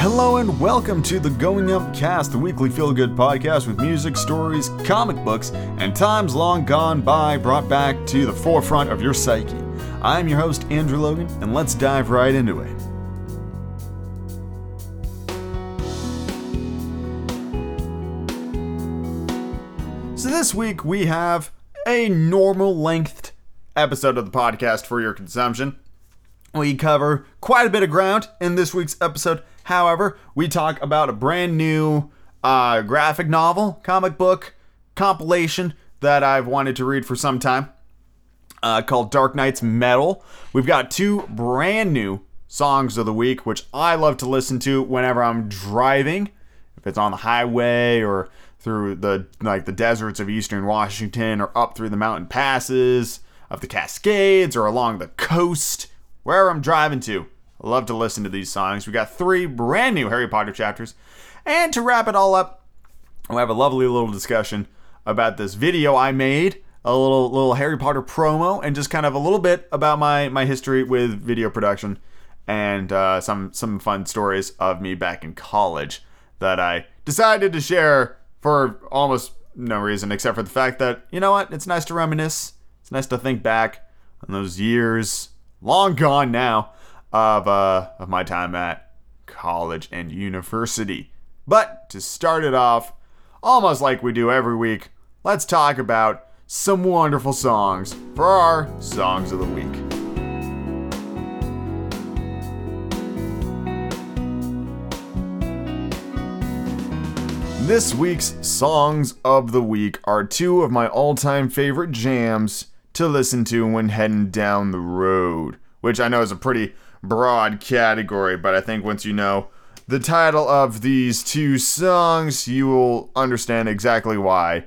Hello and welcome to the Going Up Cast, the weekly feel good podcast with music, stories, comic books, and times long gone by brought back to the forefront of your psyche. I'm your host, Andrew Logan, and let's dive right into it. So, this week we have a normal length episode of the podcast for your consumption. We cover quite a bit of ground in this week's episode. However, we talk about a brand new uh, graphic novel, comic book compilation that I've wanted to read for some time uh, called Dark Nights Metal. We've got two brand new songs of the week, which I love to listen to whenever I'm driving, if it's on the highway or through the like the deserts of eastern Washington or up through the mountain passes of the Cascades or along the coast, wherever I'm driving to. Love to listen to these songs. We got three brand new Harry Potter chapters. And to wrap it all up, we have a lovely little discussion about this video I made, a little little Harry Potter promo, and just kind of a little bit about my my history with video production and uh, some some fun stories of me back in college that I decided to share for almost no reason except for the fact that you know what, it's nice to reminisce. It's nice to think back on those years long gone now of uh, of my time at college and university. But to start it off, almost like we do every week, let's talk about some wonderful songs for our songs of the week. This week's songs of the week are two of my all time favorite jams to listen to when heading down the road, which I know is a pretty broad category, but I think once you know the title of these two songs, you will understand exactly why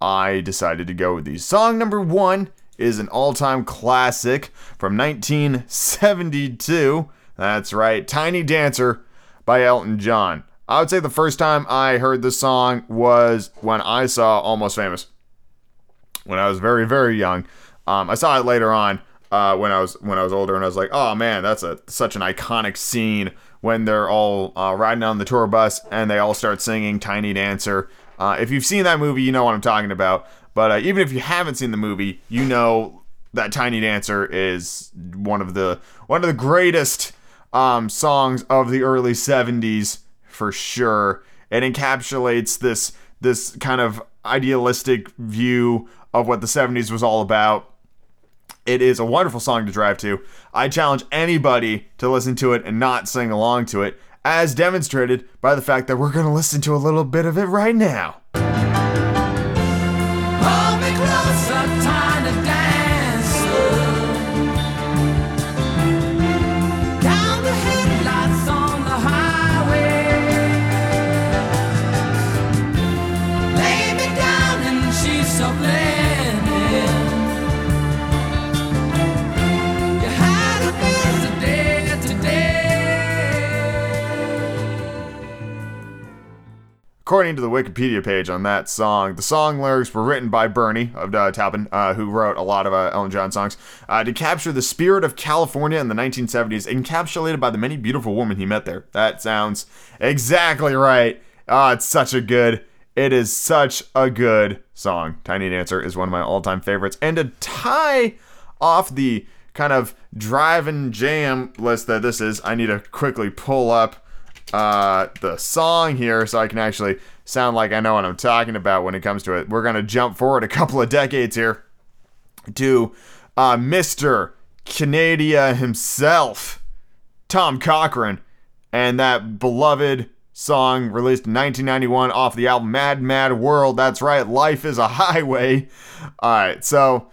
I decided to go with these. Song number one is an all time classic from 1972. That's right, Tiny Dancer by Elton John. I would say the first time I heard this song was when I saw Almost Famous. When I was very, very young. Um, I saw it later on uh, when I was when I was older, and I was like, oh man, that's a such an iconic scene when they're all uh, riding on the tour bus and they all start singing "Tiny Dancer." Uh, if you've seen that movie, you know what I'm talking about. But uh, even if you haven't seen the movie, you know that "Tiny Dancer" is one of the one of the greatest um, songs of the early '70s for sure. It encapsulates this this kind of idealistic view of what the 70s was all about. It is a wonderful song to drive to. I challenge anybody to listen to it and not sing along to it, as demonstrated by the fact that we're going to listen to a little bit of it right now. According to the Wikipedia page on that song, the song lyrics were written by Bernie of uh, Taupin, uh, who wrote a lot of uh, Elton John songs, uh, to capture the spirit of California in the 1970s, encapsulated by the many beautiful women he met there. That sounds exactly right. Ah, it's such a good. It is such a good song. Tiny Dancer is one of my all-time favorites, and to tie off the kind of drive and jam list that this is, I need to quickly pull up uh, the song here so I can actually sound like I know what I'm talking about when it comes to it. We're going to jump forward a couple of decades here to uh, Mr. Canada himself, Tom Cochrane, and that beloved song released in 1991 off the album Mad Mad World. That's right, Life is a Highway. All right, so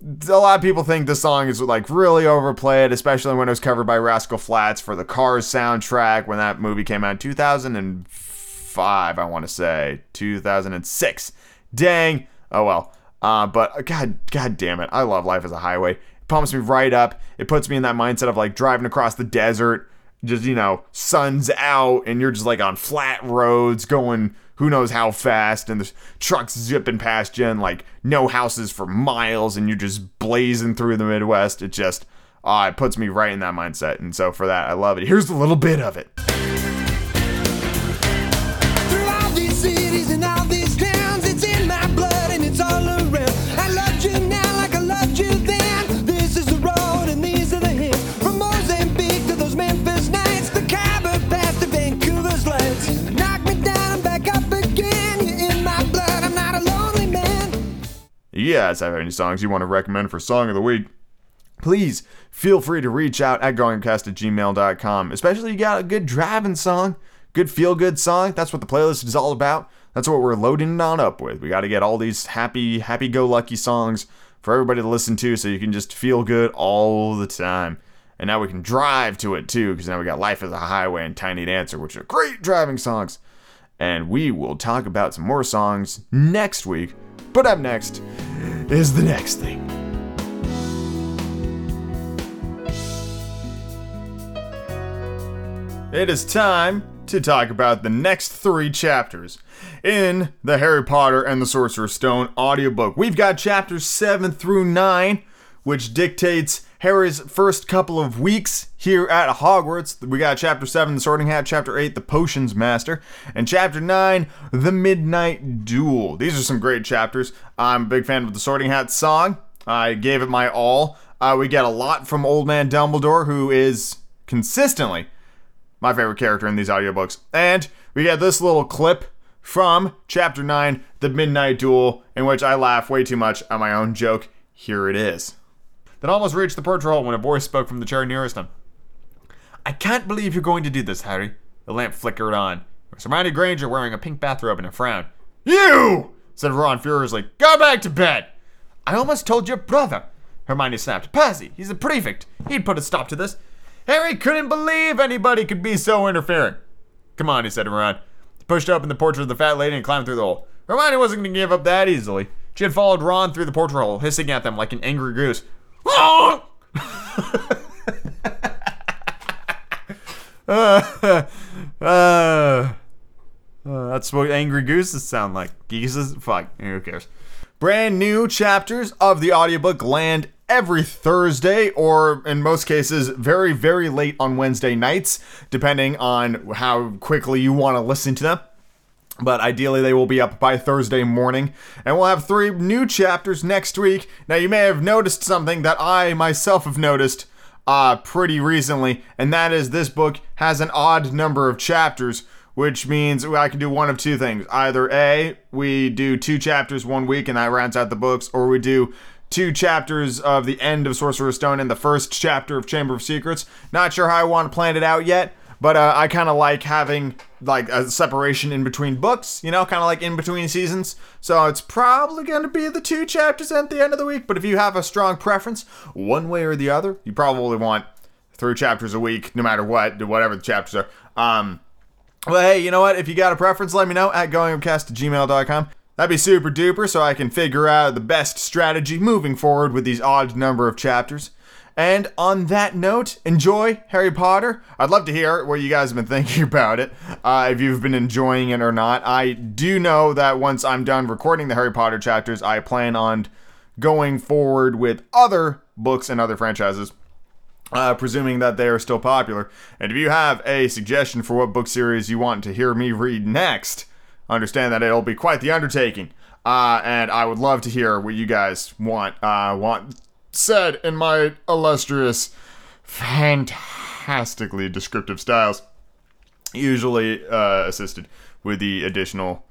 a lot of people think this song is like really overplayed, especially when it was covered by Rascal Flatts for the Cars soundtrack when that movie came out in 2005, I want to say 2006. Dang. Oh well. Uh, but god, god damn it, I love Life as a Highway. It pumps me right up. It puts me in that mindset of like driving across the desert, just you know, sun's out, and you're just like on flat roads going who knows how fast, and the trucks zipping past you, and like no houses for miles, and you're just blazing through the Midwest. It just, ah, it puts me right in that mindset, and so for that, I love it. Here's a little bit of it. You guys have any songs you want to recommend for Song of the Week? Please feel free to reach out at goingcast at gmail.com. Especially if you got a good driving song, good feel good song. That's what the playlist is all about. That's what we're loading on up with. We got to get all these happy, happy go lucky songs for everybody to listen to so you can just feel good all the time. And now we can drive to it too, because now we got Life is a Highway and Tiny Dancer, which are great driving songs. And we will talk about some more songs next week. But up next is the next thing. It is time to talk about the next three chapters in the Harry Potter and the Sorcerer's Stone audiobook. We've got chapters 7 through 9, which dictates Harry's first couple of weeks here at Hogwarts. We got chapter 7, The Sorting Hat, chapter 8, The Potions Master, and chapter 9, The Midnight Duel. These are some great chapters. I'm a big fan of the Sorting Hat song. I gave it my all. Uh, we get a lot from Old Man Dumbledore, who is consistently my favorite character in these audiobooks. And we get this little clip from chapter 9, The Midnight Duel, in which I laugh way too much at my own joke. Here it is. Then almost reached the portrait hole when a voice spoke from the chair nearest him. I can't believe you're going to do this, Harry. The lamp flickered on. It was Hermione Granger wearing a pink bathrobe and a frown. You! said Ron furiously. Go back to bed! I almost told your brother. Hermione snapped. Percy, he's a prefect. He'd put a stop to this. Harry couldn't believe anybody could be so interfering. Come on, he said to Ron. He pushed open the portrait of the fat lady and climbed through the hole. Hermione wasn't going to give up that easily. She had followed Ron through the portrait hole, hissing at them like an angry goose. Uh, uh, that's what angry gooses sound like. Geeses? Fuck. Who cares? Brand new chapters of the audiobook land every Thursday, or in most cases, very, very late on Wednesday nights, depending on how quickly you want to listen to them. But ideally, they will be up by Thursday morning. And we'll have three new chapters next week. Now, you may have noticed something that I myself have noticed uh, pretty recently, and that is this book has an odd number of chapters, which means I can do one of two things. Either A, we do two chapters one week and that rounds out the books, or we do two chapters of the end of Sorcerer's Stone and the first chapter of Chamber of Secrets. Not sure how I want to plan it out yet, but uh, I kind of like having like a separation in between books, you know, kind of like in between seasons. So it's probably going to be the two chapters at the end of the week. But if you have a strong preference, one way or the other, you probably want three chapters a week, no matter what, whatever the chapters are. Um, hey, you know what? If you got a preference, let me know at goingupcast at gmail.com. That'd be super duper so I can figure out the best strategy moving forward with these odd number of chapters. And on that note, enjoy Harry Potter. I'd love to hear what you guys have been thinking about it, uh, if you've been enjoying it or not. I do know that once I'm done recording the Harry Potter chapters, I plan on going forward with other books and other franchises uh, presuming that they are still popular. And if you have a suggestion for what book series you want to hear me read next, understand that it'll be quite the undertaking. Uh, and I would love to hear what you guys want uh, want said in my illustrious, fantastically descriptive styles, usually uh, assisted with the additional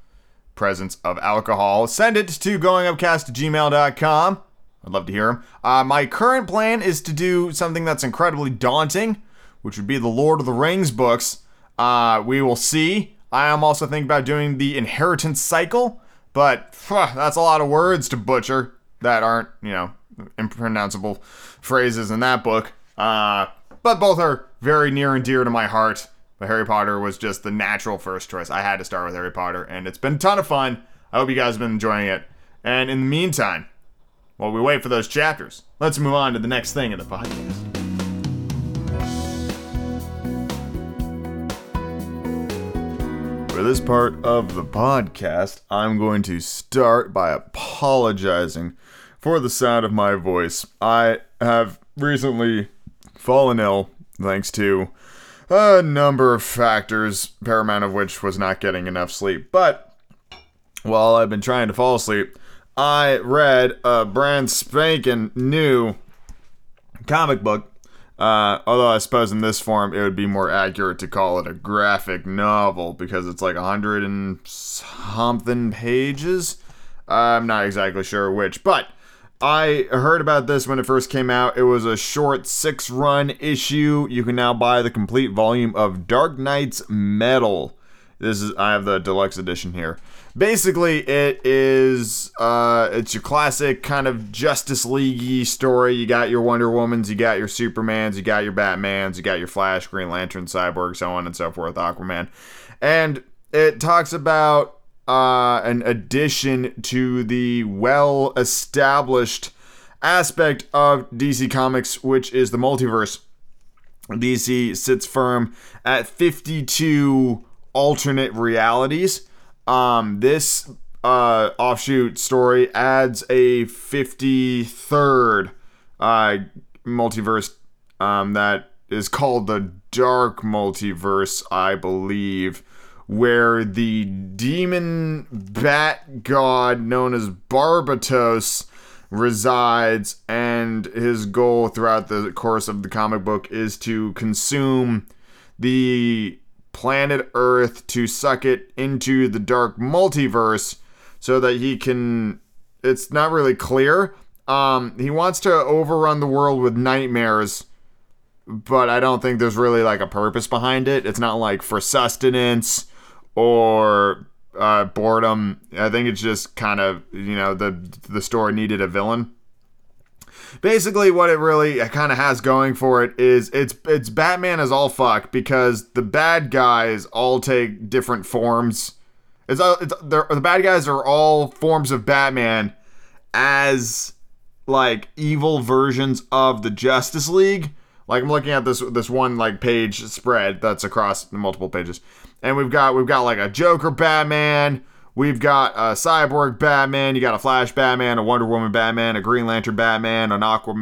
presence of alcohol. Send it to goingupcast@gmail.com. I'd love to hear them. Uh, my current plan is to do something that's incredibly daunting, which would be the Lord of the Rings books. Uh, we will see. I am also thinking about doing the Inheritance Cycle, but phew, that's a lot of words to butcher that aren't, you know, impronounceable phrases in that book. Uh, but both are very near and dear to my heart. But Harry Potter was just the natural first choice. I had to start with Harry Potter, and it's been a ton of fun. I hope you guys have been enjoying it. And in the meantime, while we wait for those chapters, let's move on to the next thing in the podcast. For this part of the podcast, I'm going to start by apologizing for the sound of my voice. I have recently fallen ill thanks to a number of factors, paramount of which was not getting enough sleep. But while I've been trying to fall asleep, I read a brand spanking new comic book. Uh, although I suppose in this form it would be more accurate to call it a graphic novel because it's like a hundred and something pages. I'm not exactly sure which, but I heard about this when it first came out. It was a short six run issue. You can now buy the complete volume of Dark Nights Metal. This is I have the deluxe edition here. Basically, it is uh, it's your classic kind of Justice League story. You got your Wonder Womans, you got your Supermans, you got your Batmans, you got your Flash, Green Lantern, Cyborg, so on and so forth, Aquaman, and it talks about uh, an addition to the well established aspect of DC Comics, which is the multiverse. DC sits firm at 52 alternate realities. Um, this uh, offshoot story adds a 53rd uh, multiverse um, that is called the Dark Multiverse, I believe, where the demon bat god known as Barbatos resides, and his goal throughout the course of the comic book is to consume the planet Earth to suck it into the dark multiverse so that he can. It's not really clear. Um, he wants to overrun the world with nightmares, but I don't think there's really like a purpose behind it. It's not like for sustenance or uh, boredom. I think it's just kind of you know the the story needed a villain. Basically, what it really kind of has going for it is it's it's Batman is all fuck because the bad guys all take different forms. It's, it's the bad guys are all forms of Batman as like evil versions of the Justice League. Like I'm looking at this this one like page spread that's across multiple pages, and we've got we've got like a Joker Batman, we've got a Cyborg Batman, you got a Flash Batman, a Wonder Woman Batman, a Green Lantern Batman, an Aqua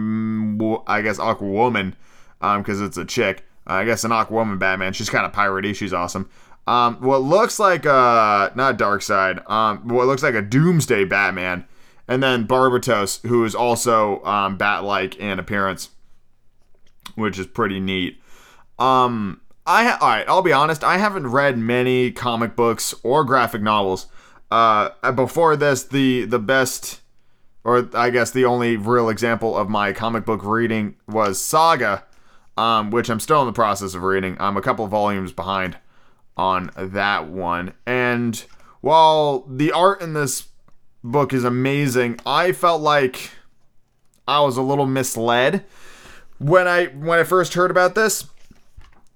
I guess Aqua Woman, um because it's a chick. I guess an Aqua Woman Batman. She's kind of piratey. She's awesome. Um, what looks like a not Darkseid. Um, what looks like a Doomsday Batman, and then Barbatos, who is also um, bat-like in appearance, which is pretty neat. Um, I ha- all right. I'll be honest. I haven't read many comic books or graphic novels. Uh, before this, the the best, or I guess the only real example of my comic book reading was Saga, um, which I'm still in the process of reading. I'm a couple volumes behind on that one. And while the art in this book is amazing, I felt like I was a little misled when I when I first heard about this.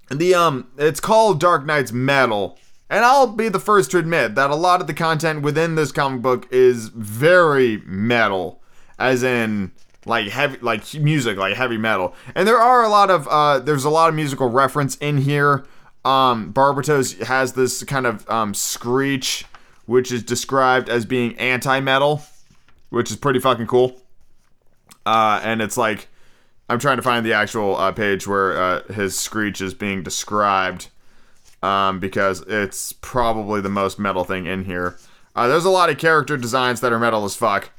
The um it's called Dark Nights Metal. And I'll be the first to admit that a lot of the content within this comic book is very metal, as in like heavy like music, like heavy metal. And there are a lot of uh there's a lot of musical reference in here. Um Barbatos has this kind of um screech which is described as being anti-metal, which is pretty fucking cool. Uh and it's like I'm trying to find the actual uh, page where uh, his screech is being described um, because it's probably the most metal thing in here. Uh, there's a lot of character designs that are metal as fuck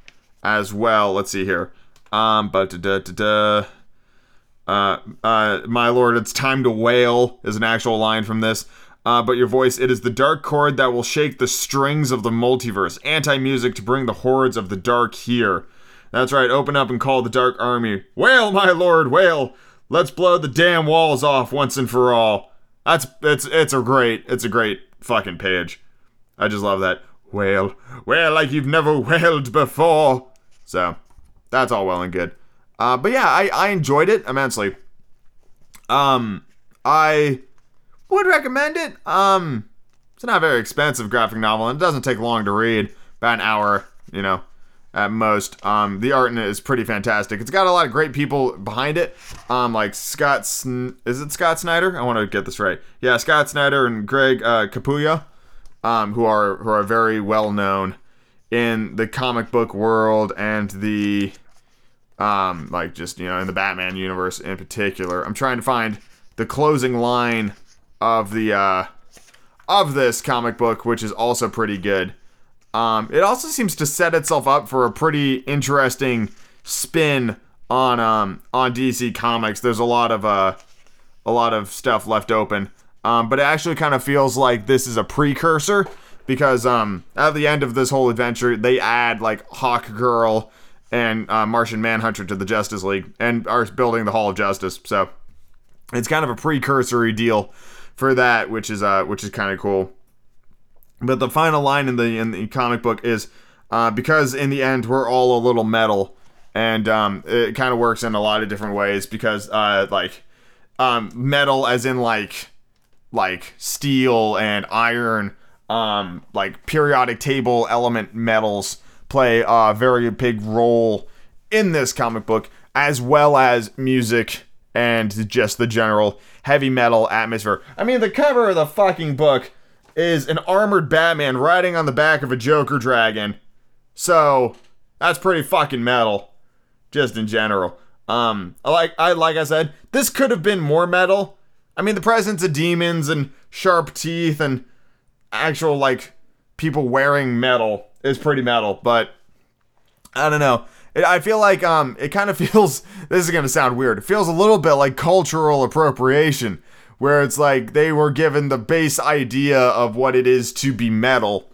as well. Let's see here. Um, but da da da. My lord, it's time to wail is an actual line from this. Uh, but your voice, it is the dark chord that will shake the strings of the multiverse. Anti music to bring the hordes of the dark here. That's right, open up and call the Dark Army. Wail, my lord, wail! Let's blow the damn walls off once and for all. That's it's it's a great it's a great fucking page. I just love that. Wail, wail like you've never wailed before. So that's all well and good. Uh, but yeah, I, I enjoyed it immensely. Um, I would recommend it. Um, it's not a very expensive graphic novel, and it doesn't take long to read. About an hour, you know, at most. Um, the art in it is pretty fantastic. It's got a lot of great people behind it. Um, like Scott, Sn- is it Scott Snyder? I want to get this right. Yeah, Scott Snyder and Greg uh, um, who are who are very well known in the comic book world and the um, like just you know in the Batman universe in particular. I'm trying to find the closing line of the uh, of this comic book, which is also pretty good. Um, it also seems to set itself up for a pretty interesting spin on um on DC Comics. There's a lot of uh a lot of stuff left open. Um, but it actually kind of feels like this is a precursor because um at the end of this whole adventure they add like Hawk Girl and uh, Martian Manhunter to the Justice League and are building the Hall of Justice. So it's kind of a precursory deal for that, which is uh which is kind of cool. But the final line in the in the comic book is uh, because in the end we're all a little metal, and um, it kind of works in a lot of different ways because uh, like um, metal as in like like steel and iron, um, like periodic table element metals play a very big role in this comic book, as well as music and just the general heavy metal atmosphere. I mean, the cover of the fucking book is an armored Batman riding on the back of a Joker dragon. So that's pretty fucking metal, just in general. Um, like I like I said, this could have been more metal. I mean, the presence of demons and sharp teeth and actual like people wearing metal is pretty metal, but I don't know. It, I feel like um, it kind of feels. This is gonna sound weird. It feels a little bit like cultural appropriation, where it's like they were given the base idea of what it is to be metal,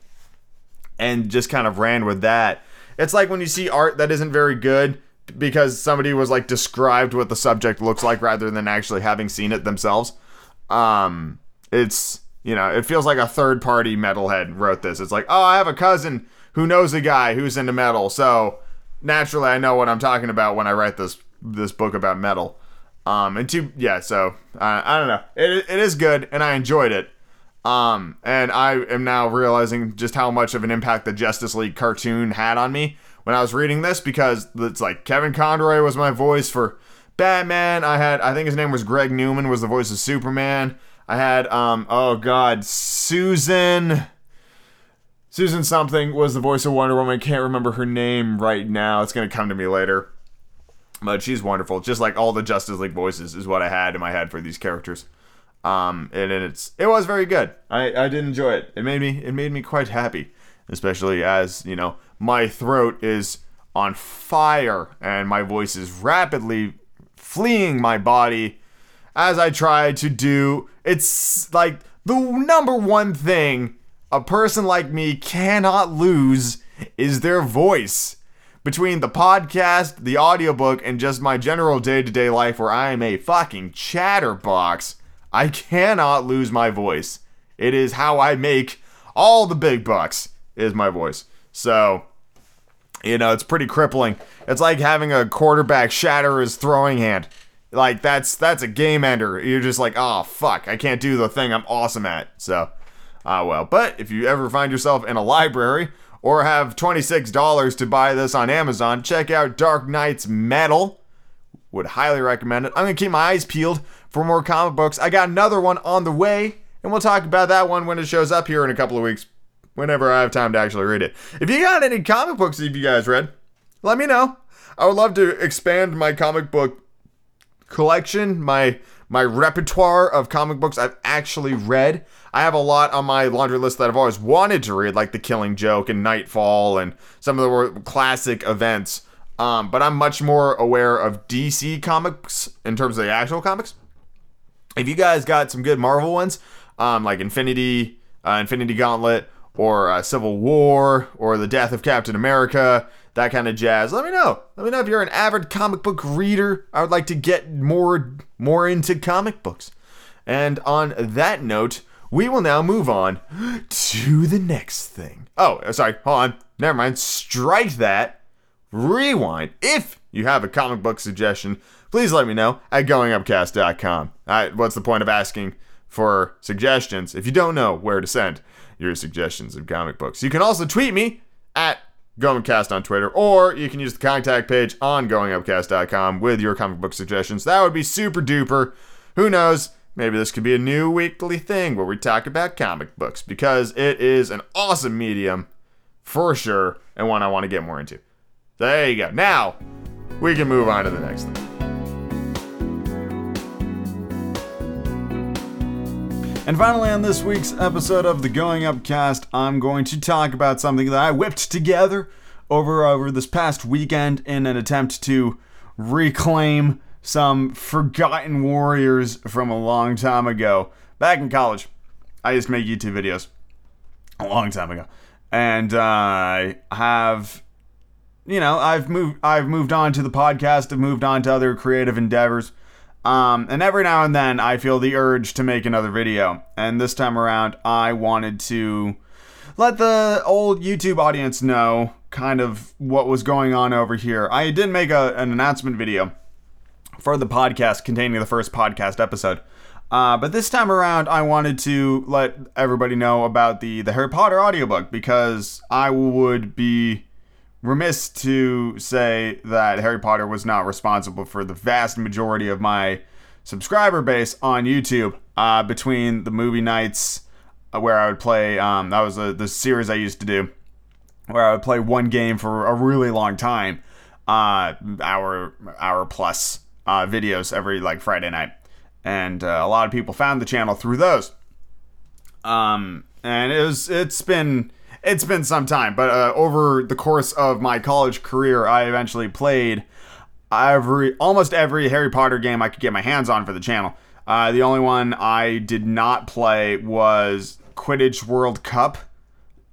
and just kind of ran with that. It's like when you see art that isn't very good because somebody was like described what the subject looks like rather than actually having seen it themselves. Um, it's you know, it feels like a third party metalhead wrote this. It's like, oh, I have a cousin who knows a guy who's into metal, so naturally I know what I'm talking about when I write this this book about metal. Um, and two, yeah, so I don't know. It, it is good, and I enjoyed it. Um, and I am now realizing just how much of an impact the Justice League cartoon had on me when I was reading this because it's like Kevin Conroy was my voice for Batman. I had, I think his name was Greg Newman, was the voice of Superman. I had, um, oh god, Susan. Susan something was the voice of Wonder Woman. I can't remember her name right now. It's gonna come to me later. But she's wonderful. Just like all the Justice League voices is what I had in my head for these characters. Um, and, it's it was very good. I, I did enjoy it. It made me it made me quite happy, especially as you know my throat is on fire and my voice is rapidly fleeing my body as I try to do. It's like the number one thing a person like me cannot lose is their voice. Between the podcast, the audiobook, and just my general day to day life where I am a fucking chatterbox, I cannot lose my voice. It is how I make all the big bucks, is my voice. So, you know, it's pretty crippling. It's like having a quarterback shatter his throwing hand. Like that's that's a game ender. You're just like, oh fuck, I can't do the thing I'm awesome at. So, ah well. But if you ever find yourself in a library or have $26 to buy this on Amazon, check out Dark Nights Metal. Would highly recommend it. I'm gonna keep my eyes peeled for more comic books. I got another one on the way, and we'll talk about that one when it shows up here in a couple of weeks, whenever I have time to actually read it. If you got any comic books that you guys read, let me know. I would love to expand my comic book collection, my my repertoire of comic books I've actually read. I have a lot on my laundry list that I've always wanted to read, like The Killing Joke and Knightfall and some of the classic events. Um, but I'm much more aware of DC comics in terms of the actual comics. If you guys got some good Marvel ones, um, like Infinity, uh, Infinity Gauntlet, or uh, Civil War, or The Death of Captain America, that kind of jazz, let me know. Let me know if you're an avid comic book reader. I would like to get more more into comic books. And on that note, we will now move on to the next thing. Oh, uh, sorry, hold on. Never mind. Strike that. Rewind. If you have a comic book suggestion, please let me know at goingupcast.com. I, what's the point of asking for suggestions if you don't know where to send your suggestions of comic books? You can also tweet me at GoingUpcast on Twitter, or you can use the contact page on goingupcast.com with your comic book suggestions. That would be super duper. Who knows? Maybe this could be a new weekly thing where we talk about comic books because it is an awesome medium for sure and one I want to get more into. There you go. Now we can move on to the next thing. And finally, on this week's episode of the Going Up Cast, I'm going to talk about something that I whipped together over over this past weekend in an attempt to reclaim some forgotten warriors from a long time ago. Back in college, I used to make YouTube videos a long time ago, and uh, I have, you know, I've moved, I've moved on to the podcast, I've moved on to other creative endeavors. Um, and every now and then I feel the urge to make another video. And this time around, I wanted to let the old YouTube audience know kind of what was going on over here. I did make a, an announcement video for the podcast containing the first podcast episode. Uh, but this time around, I wanted to let everybody know about the, the Harry Potter audiobook because I would be remiss to say that Harry Potter was not responsible for the vast majority of my subscriber base on YouTube. Uh, between the movie nights uh, where I would play, um, that was a, the series I used to do, where I would play one game for a really long time, uh, hour hour plus uh, videos every like Friday night, and uh, a lot of people found the channel through those. Um, and it was it's been it's been some time, but uh, over the course of my college career, I eventually played every almost every Harry Potter game I could get my hands on for the channel. Uh, the only one I did not play was Quidditch World Cup,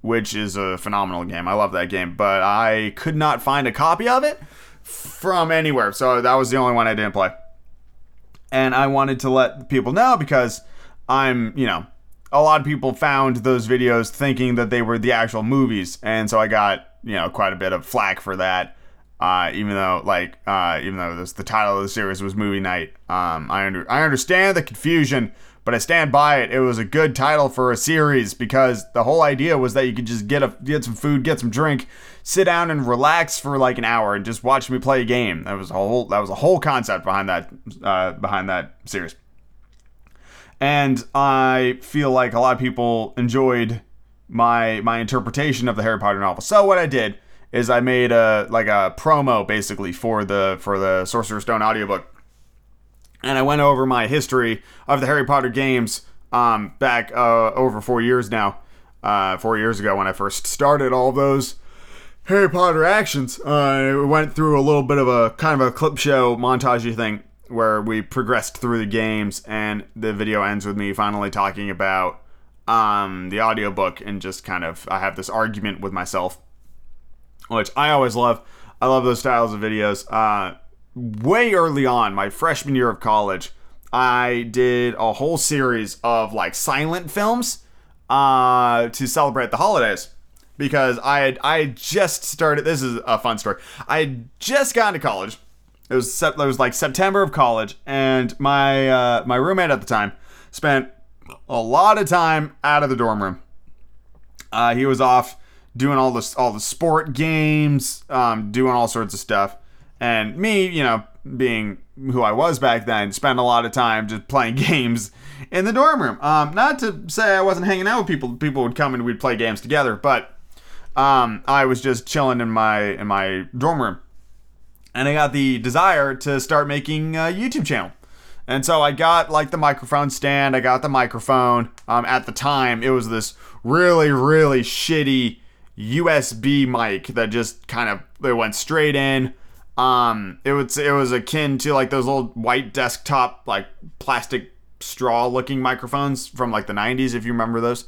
which is a phenomenal game. I love that game, but I could not find a copy of it from anywhere, so that was the only one I didn't play. And I wanted to let people know because I'm, you know, a lot of people found those videos thinking that they were the actual movies, and so I got you know quite a bit of flack for that. Uh, even though like uh, even though this, the title of the series was Movie Night, um, I under, I understand the confusion, but I stand by it. It was a good title for a series because the whole idea was that you could just get a get some food, get some drink, sit down and relax for like an hour and just watch me play a game. That was a whole that was a whole concept behind that uh, behind that series and I feel like a lot of people enjoyed my my interpretation of the Harry Potter novel. So what I did is I made a like a promo basically for the for the Sorcerer's Stone audiobook. And I went over my history of the Harry Potter games um, back uh, over four years now. Uh, four years ago when I first started all those Harry Potter actions. Uh, I went through a little bit of a kind of a clip show montagey thing where we progressed through the games and the video ends with me finally talking about um, the audiobook and just kind of I have this argument with myself which I always love. I love those styles of videos. Uh, way early on, my freshman year of college, I did a whole series of like silent films uh, to celebrate the holidays because I had I had just started. This is a fun story. I had just gotten to college. It was it was like September of college, and my uh, my roommate at the time spent a lot of time out of the dorm room. Uh, he was off doing all this all the sport games, um, doing all sorts of stuff, and me, you know, being who I was back then, spent a lot of time just playing games in the dorm room. Um, not to say I wasn't hanging out with people; people would come and we'd play games together, but um, I was just chilling in my in my dorm room and I got the desire to start making a YouTube channel. And so I got like the microphone stand, I got the microphone. Um, at the time, it was this really, really shitty USB mic that just kind of it went straight in. Um, it was it was akin to like those old white desktop like plastic straw looking microphones from like the 90s if you remember those.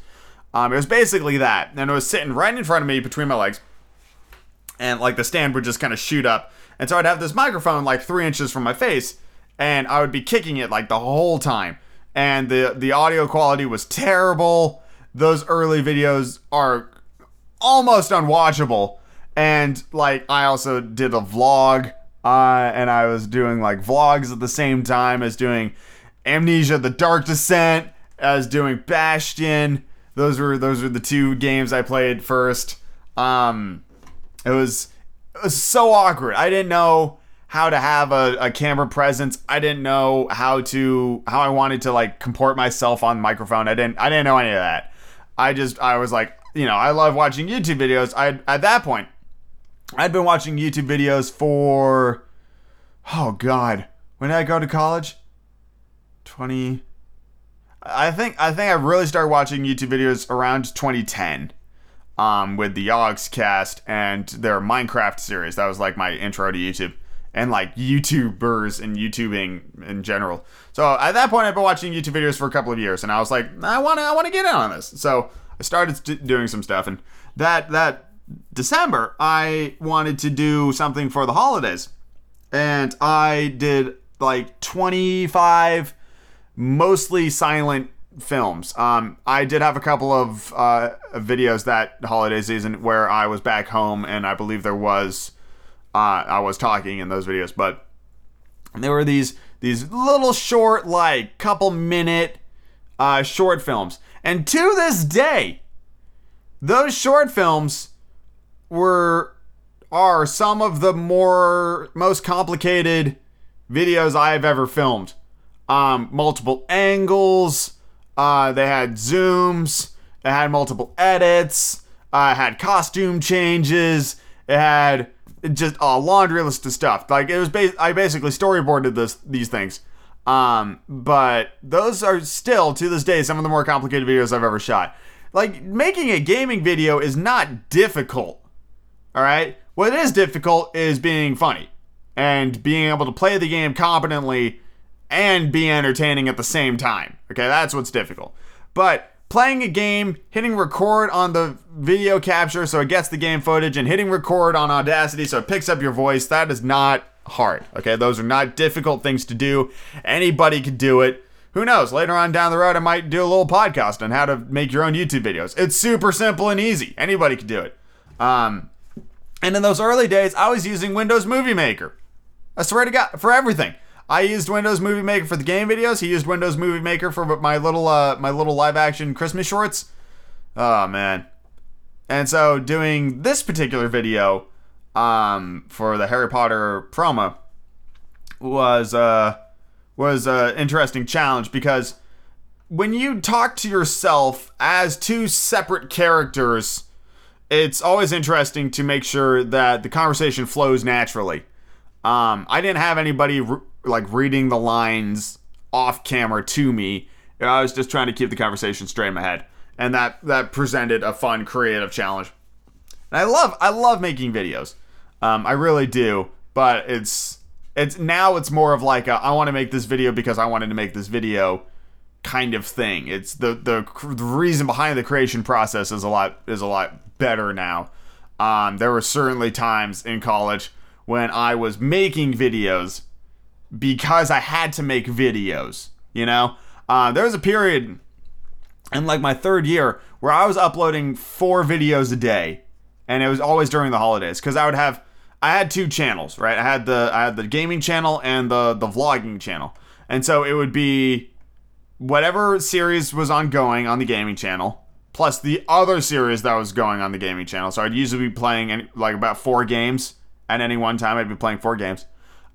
Um, it was basically that, and it was sitting right in front of me between my legs, and like the stand would just kind of shoot up, and so I'd have this microphone like three inches from my face, and I would be kicking it like the whole time, and the the audio quality was terrible. Those early videos are almost unwatchable, and like I also did a vlog, uh, and I was doing like vlogs at the same time as doing Amnesia: The Dark Descent, as doing Bastion. Those were those were the two games I played first. Um, it was so awkward. I didn't know how to have a, a camera presence. I didn't know how to how I wanted to like comport myself on microphone. I didn't I didn't know any of that. I just I was like, you know, I love watching YouTube videos. I at that point, I'd been watching YouTube videos for oh god, when did I go to college? 20 I think I think I really started watching YouTube videos around 2010, um, with the Yogscast and their Minecraft series. That was like my intro to YouTube and like YouTubers and YouTubing in general. So at that point, I've been watching YouTube videos for a couple of years, and I was like, I want to I want to get in on this. So I started st- doing some stuff, and that that December, I wanted to do something for the holidays, and I did like 25 mostly silent films. Um, I did have a couple of uh, videos that holiday season where I was back home, and I believe there was uh, I was talking in those videos, but there were these these little short, like couple minute uh, short films, and to this day, those short films were are some of the more most complicated videos I've ever filmed. Um, multiple angles. Uh, they had zooms. It had multiple edits. Uh, it had costume changes. It had just a laundry list of stuff. Like it was, ba- I basically storyboarded this these things. Um, but those are still to this day some of the more complicated videos I've ever shot. Like making a gaming video is not difficult. All right. What is difficult is being funny and being able to play the game competently and be entertaining at the same time. Okay, that's what's difficult. But playing a game, hitting record on the video capture so it gets the game footage, and hitting record on Audacity so it picks up your voice, that is not hard. Okay, those are not difficult things to do. Anybody could do it. Who knows? Later on down the road, I might do a little podcast on how to make your own YouTube videos. It's super simple and easy. Anybody could do it. Um, and in those early days, I was using Windows Movie Maker. I swear to God, for everything. I used Windows Movie Maker for the game videos. He used Windows Movie Maker for my little uh, my little live action Christmas shorts. Oh man. And so doing this particular video um, for the Harry Potter promo was uh, was an interesting challenge because when you talk to yourself as two separate characters, it's always interesting to make sure that the conversation flows naturally. Um, I didn't have anybody re- like reading the lines off camera to me. I was just trying to keep the conversation straight in my head, and that that presented a fun, creative challenge. And I love I love making videos. Um, I really do, but it's it's now it's more of like a, I want to make this video because I wanted to make this video kind of thing. It's the the the reason behind the creation process is a lot is a lot better now. Um, there were certainly times in college when I was making videos because I had to make videos. You know, uh, there was a period in like my third year where I was uploading four videos a day, and it was always during the holidays because I would have I had two channels, right? I had the I had the gaming channel and the the vlogging channel, and so it would be whatever series was ongoing on the gaming channel plus the other series that was going on the gaming channel. So I'd usually be playing like about four games at any one time. I'd be playing four games.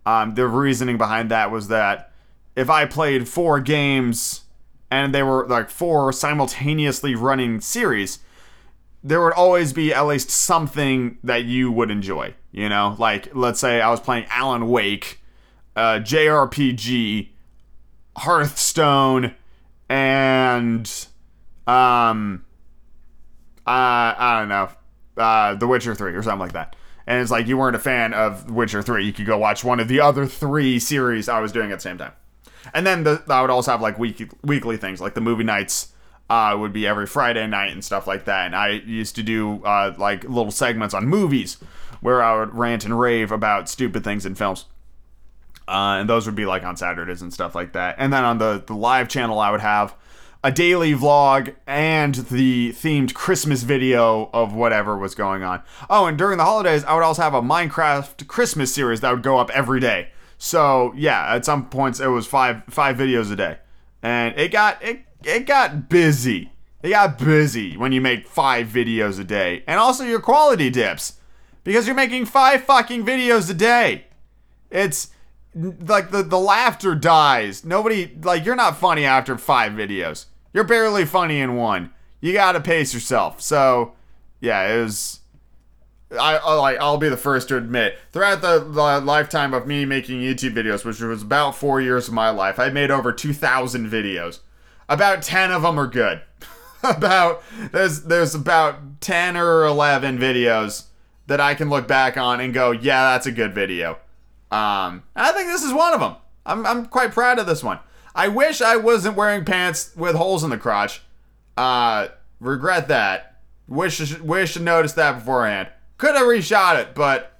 Um, the reasoning behind that was that if I played four games and they were like four simultaneously running series, there would always be at least something that you would enjoy. You know, like let's say I was playing Alan Wake, uh, JRPG, Hearthstone, and um, uh, I don't know, uh, The Witcher Three or something like that. And it's like you weren't a fan of Witcher Three, you could go watch one of the other three series I was doing at the same time. And then the, I would also have like weekly weekly things, like the movie nights uh, would be every Friday night and stuff like that. And I used to do uh, like little segments on movies where I would rant and rave about stupid things in films. Uh, and those would be like on Saturdays and stuff like that. And then on the, the live channel, I would have a daily vlog and the themed Christmas video of whatever was going on. Oh, and during the holidays, I would also have a Minecraft Christmas series that would go up every day. So yeah, at some points it was five five videos a day, and it got it it got busy. It got busy when you make five videos a day, and also your quality dips because you're making five fucking videos a day. It's like the the laughter dies. Nobody like you're not funny after five videos. You're barely funny in one. You got to pace yourself. So, yeah, it was I like I'll be the first to admit throughout the, the lifetime of me making YouTube videos, which was about 4 years of my life, I made over 2000 videos. about 10 of them are good. about there's there's about 10 or 11 videos that I can look back on and go, "Yeah, that's a good video." Um, I think this is one of them. I'm I'm quite proud of this one. I wish I wasn't wearing pants with holes in the crotch. Uh, regret that. Wish wish to notice that beforehand. Could have reshot it, but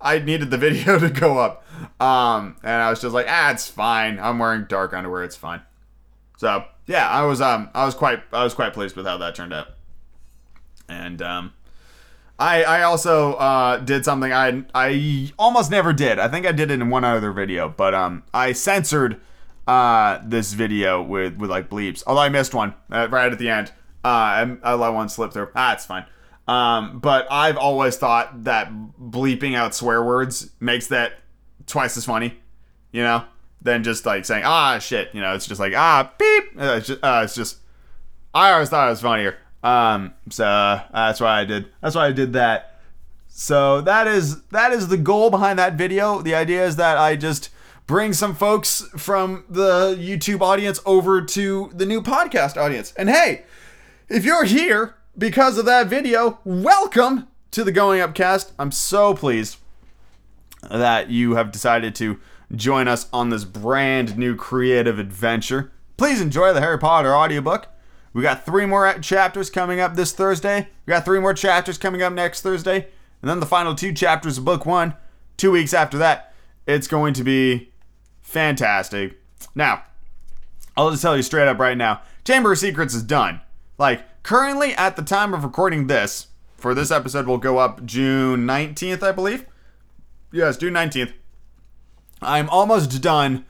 I needed the video to go up. Um, and I was just like, ah, it's fine. I'm wearing dark underwear. It's fine. So yeah, I was um I was quite I was quite pleased with how that turned out. And um, I I also uh did something I I almost never did. I think I did it in one other video, but um I censored uh this video with with like bleeps. Although I missed one uh, right at the end. Uh, I, I let one slip through. Ah, it's fine. Um, but I've always thought that bleeping out swear words makes that twice as funny, you know, than just like saying ah shit. You know, it's just like ah beep. Uh, it's just, uh, it's just I always thought it was funnier. Um, so uh, that's why I did. That's why I did that. So that is that is the goal behind that video. The idea is that I just bring some folks from the YouTube audience over to the new podcast audience. And hey, if you're here because of that video, welcome to the Going Up cast. I'm so pleased that you have decided to join us on this brand new creative adventure. Please enjoy the Harry Potter audiobook. We got three more chapters coming up this Thursday. We got three more chapters coming up next Thursday. And then the final two chapters of book one, two weeks after that. It's going to be fantastic. Now, I'll just tell you straight up right now Chamber of Secrets is done. Like, currently, at the time of recording this, for this episode will go up June 19th, I believe. Yes, June 19th. I'm almost done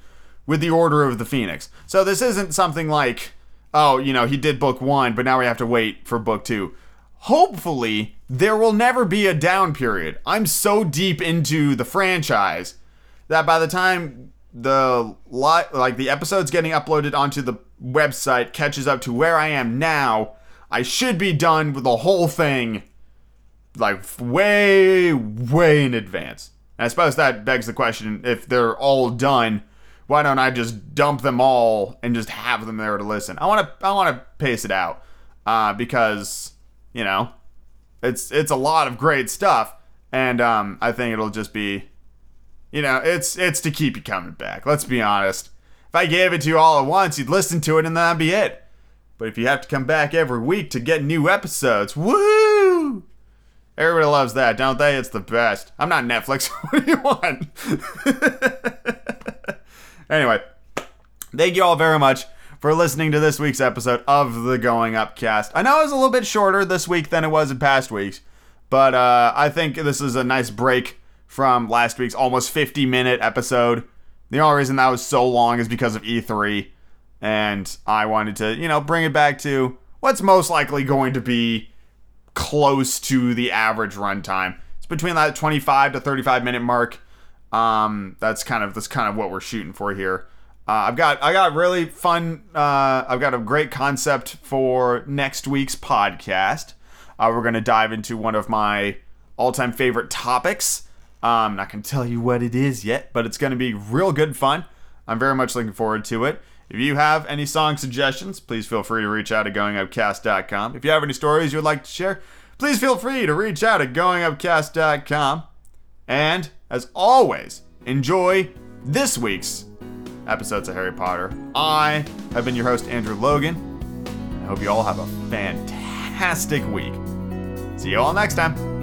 with the Order of the Phoenix. So this isn't something like, oh, you know, he did book one, but now we have to wait for book two. Hopefully, there will never be a down period. I'm so deep into the franchise that by the time the li- like the episodes getting uploaded onto the website catches up to where I am now, I should be done with the whole thing like way way in advance. And I suppose that begs the question if they're all done, why don't I just dump them all and just have them there to listen? I want to I want to pace it out. Uh, because, you know, it's it's a lot of great stuff and um, I think it'll just be you know, it's it's to keep you coming back. Let's be honest. If I gave it to you all at once, you'd listen to it and that'd be it. But if you have to come back every week to get new episodes, woo! Everybody loves that, don't they? It's the best. I'm not Netflix. what do you want? anyway, thank you all very much for listening to this week's episode of the Going Up cast. I know it was a little bit shorter this week than it was in past weeks, but uh, I think this is a nice break from last week's almost 50 minute episode. The only reason that was so long is because of E3, and I wanted to, you know, bring it back to what's most likely going to be close to the average runtime. It's between that 25 to 35 minute mark. Um, that's kind of that's kind of what we're shooting for here. Uh, I've got I got really fun. Uh, I've got a great concept for next week's podcast. Uh, we're gonna dive into one of my all-time favorite topics. I'm not gonna tell you what it is yet, but it's gonna be real good fun. I'm very much looking forward to it. If you have any song suggestions, please feel free to reach out at goingupcast.com. If you have any stories you would like to share, please feel free to reach out at goingupcast.com. And as always, enjoy this week's episodes of Harry Potter. I have been your host, Andrew Logan. I hope you all have a fantastic week. See you all next time.